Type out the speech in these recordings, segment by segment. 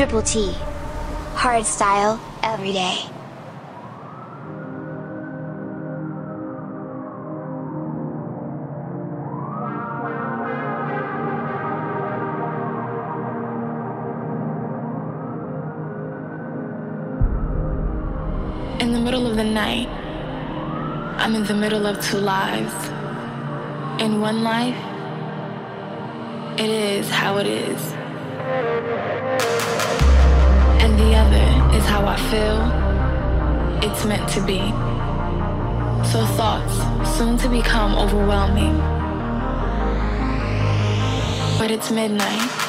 Triple T. Hard style, every day. In the middle of the night, I'm in the middle of two lives. In one life, it is how it is. The other is how I feel it's meant to be. So thoughts soon to become overwhelming. But it's midnight.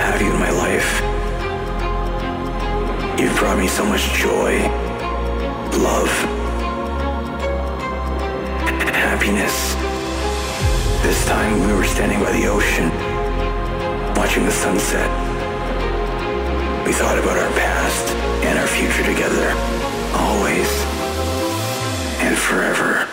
Have you in my life. You've brought me so much joy, love, happiness. This time we were standing by the ocean, watching the sunset. We thought about our past and our future together, always and forever.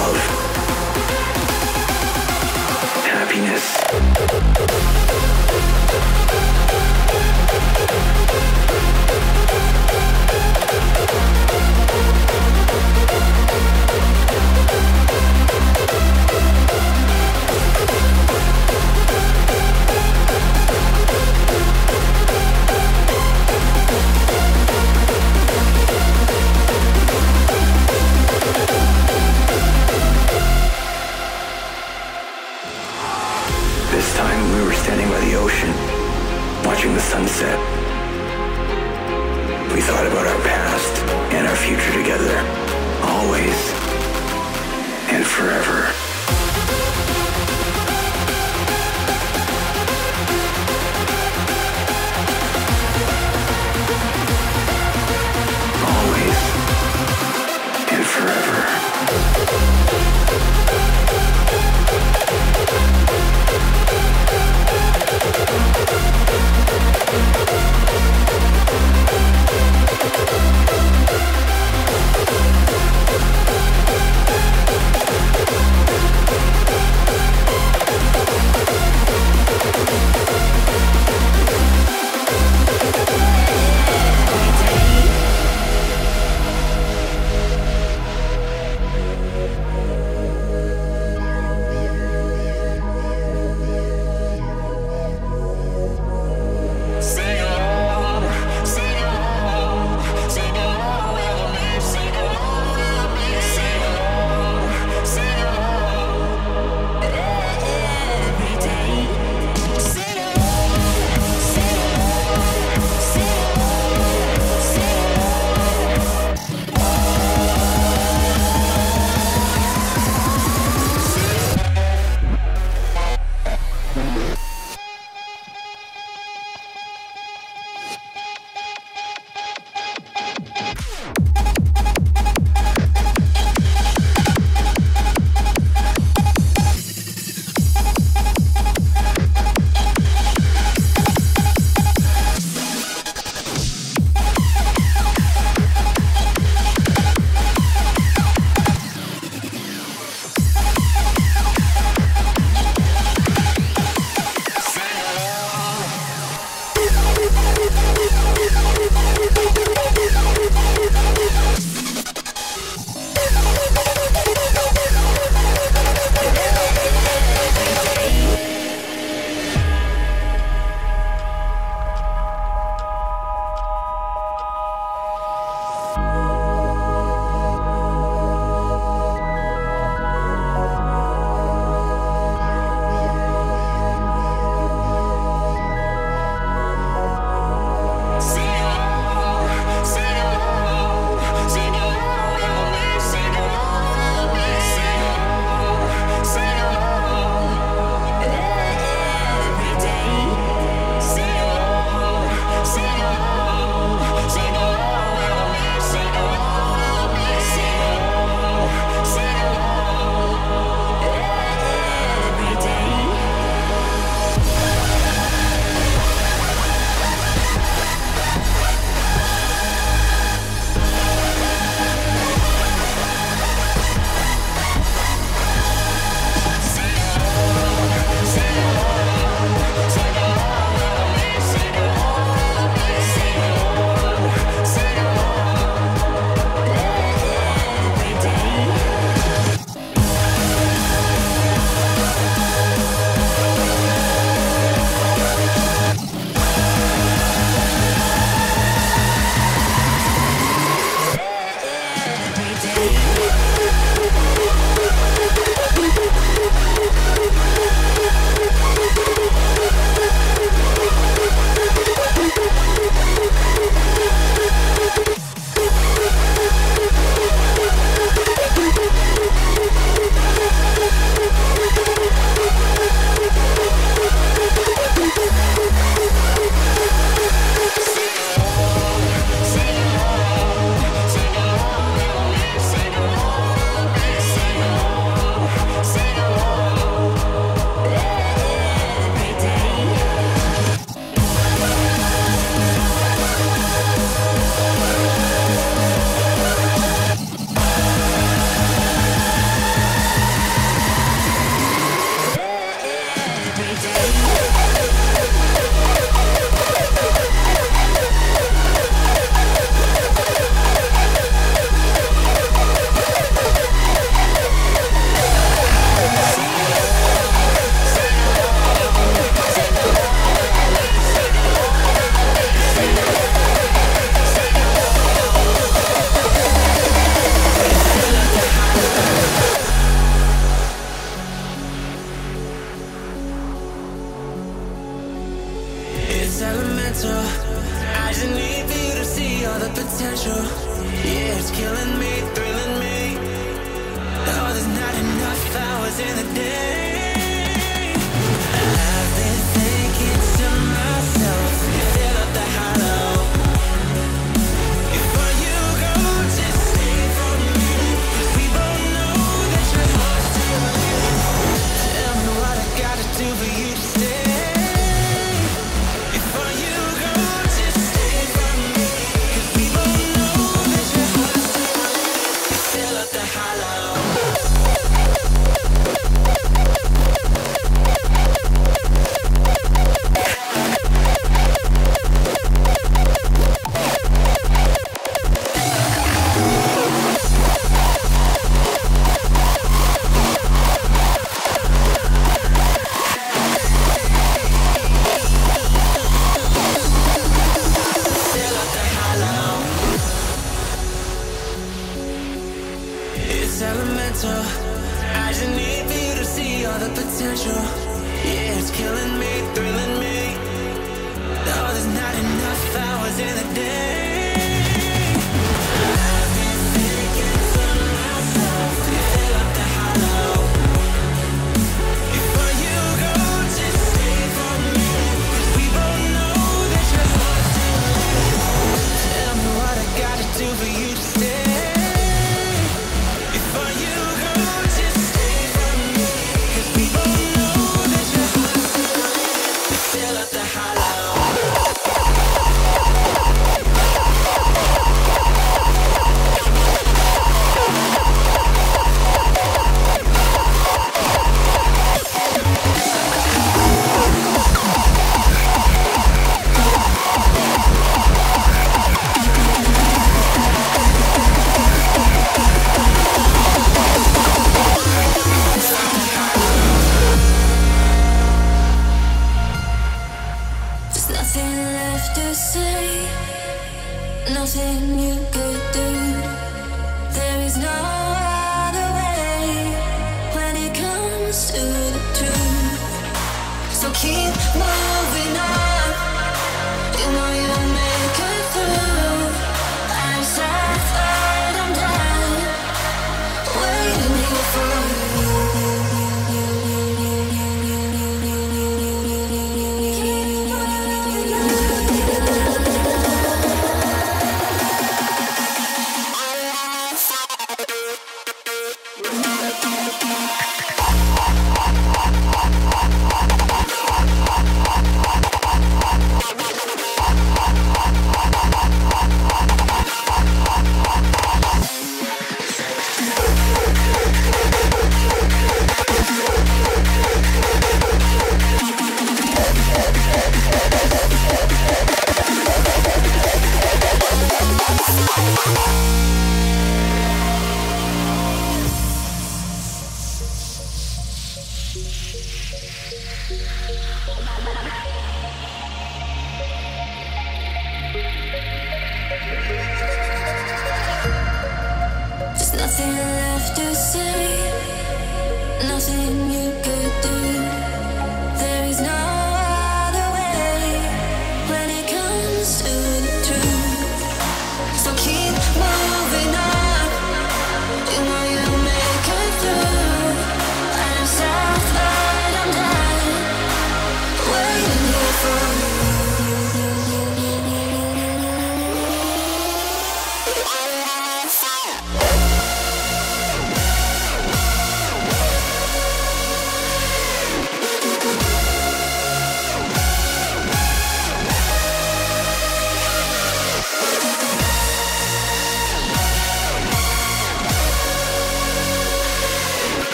Love, happiness.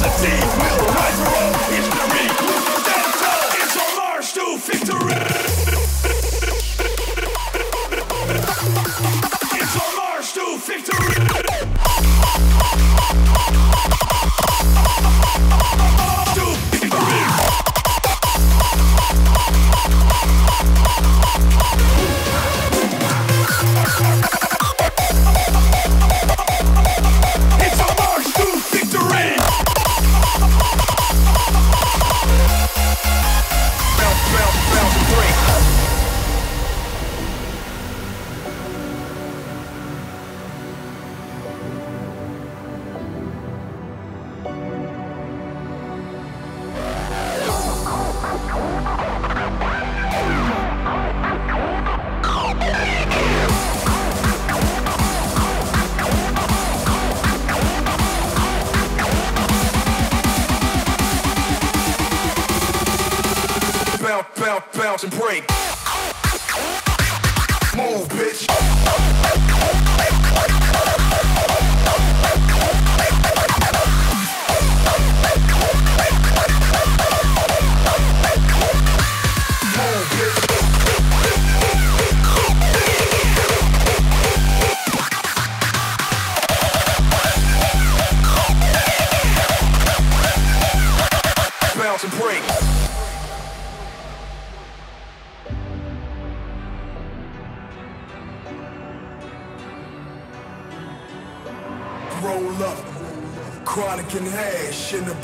capacity will rise Move, bitch.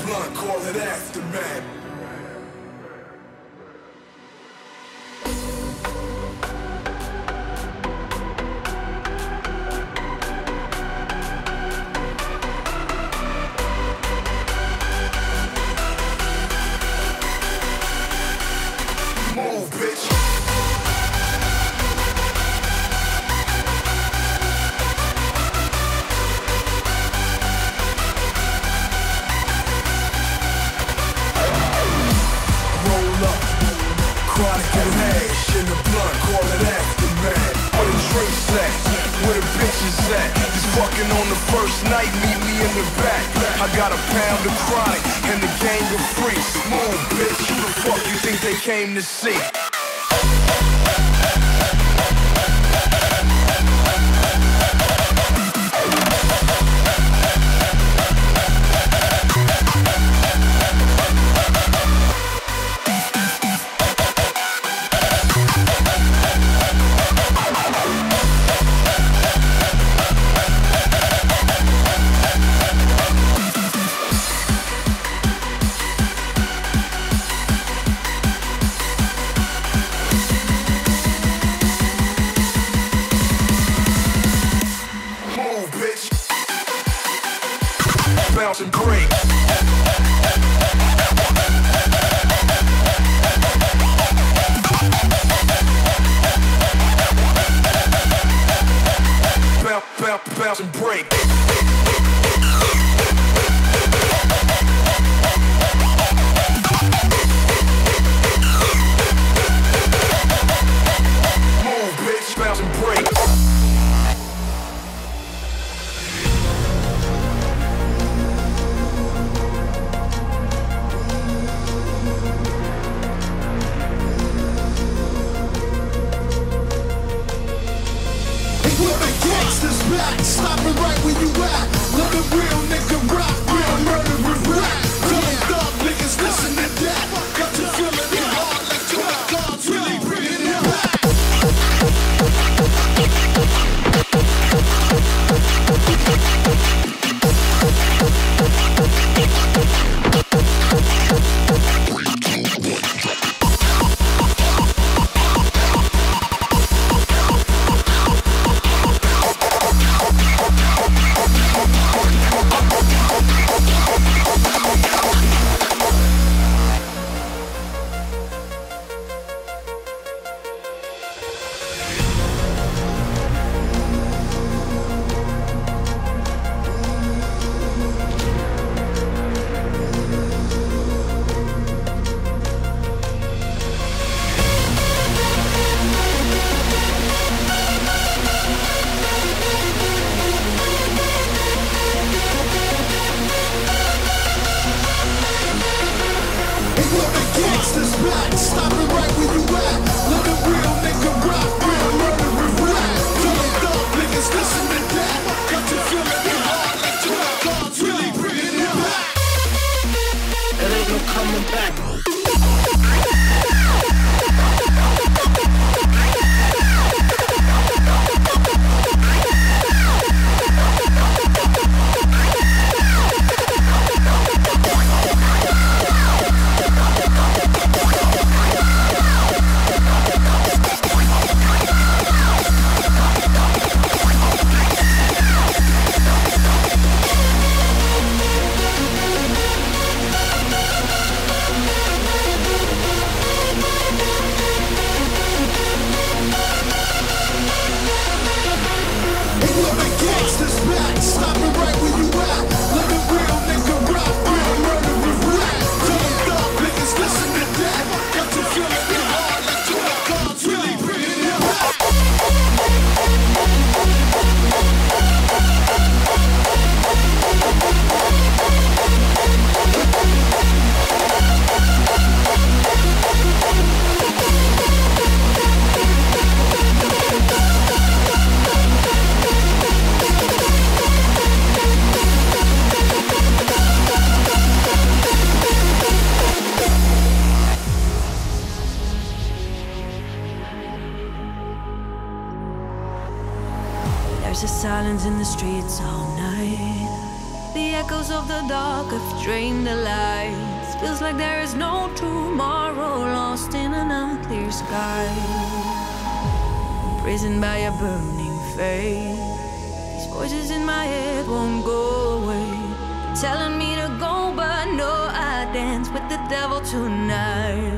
blunt. Fucking on the first night, meet me in the back. I got a pound of chronic and the gang of freaks. Move, bitch, who the fuck you think they came to see? bounce and break. won't go away. Telling me to go, but no, I dance with the devil tonight.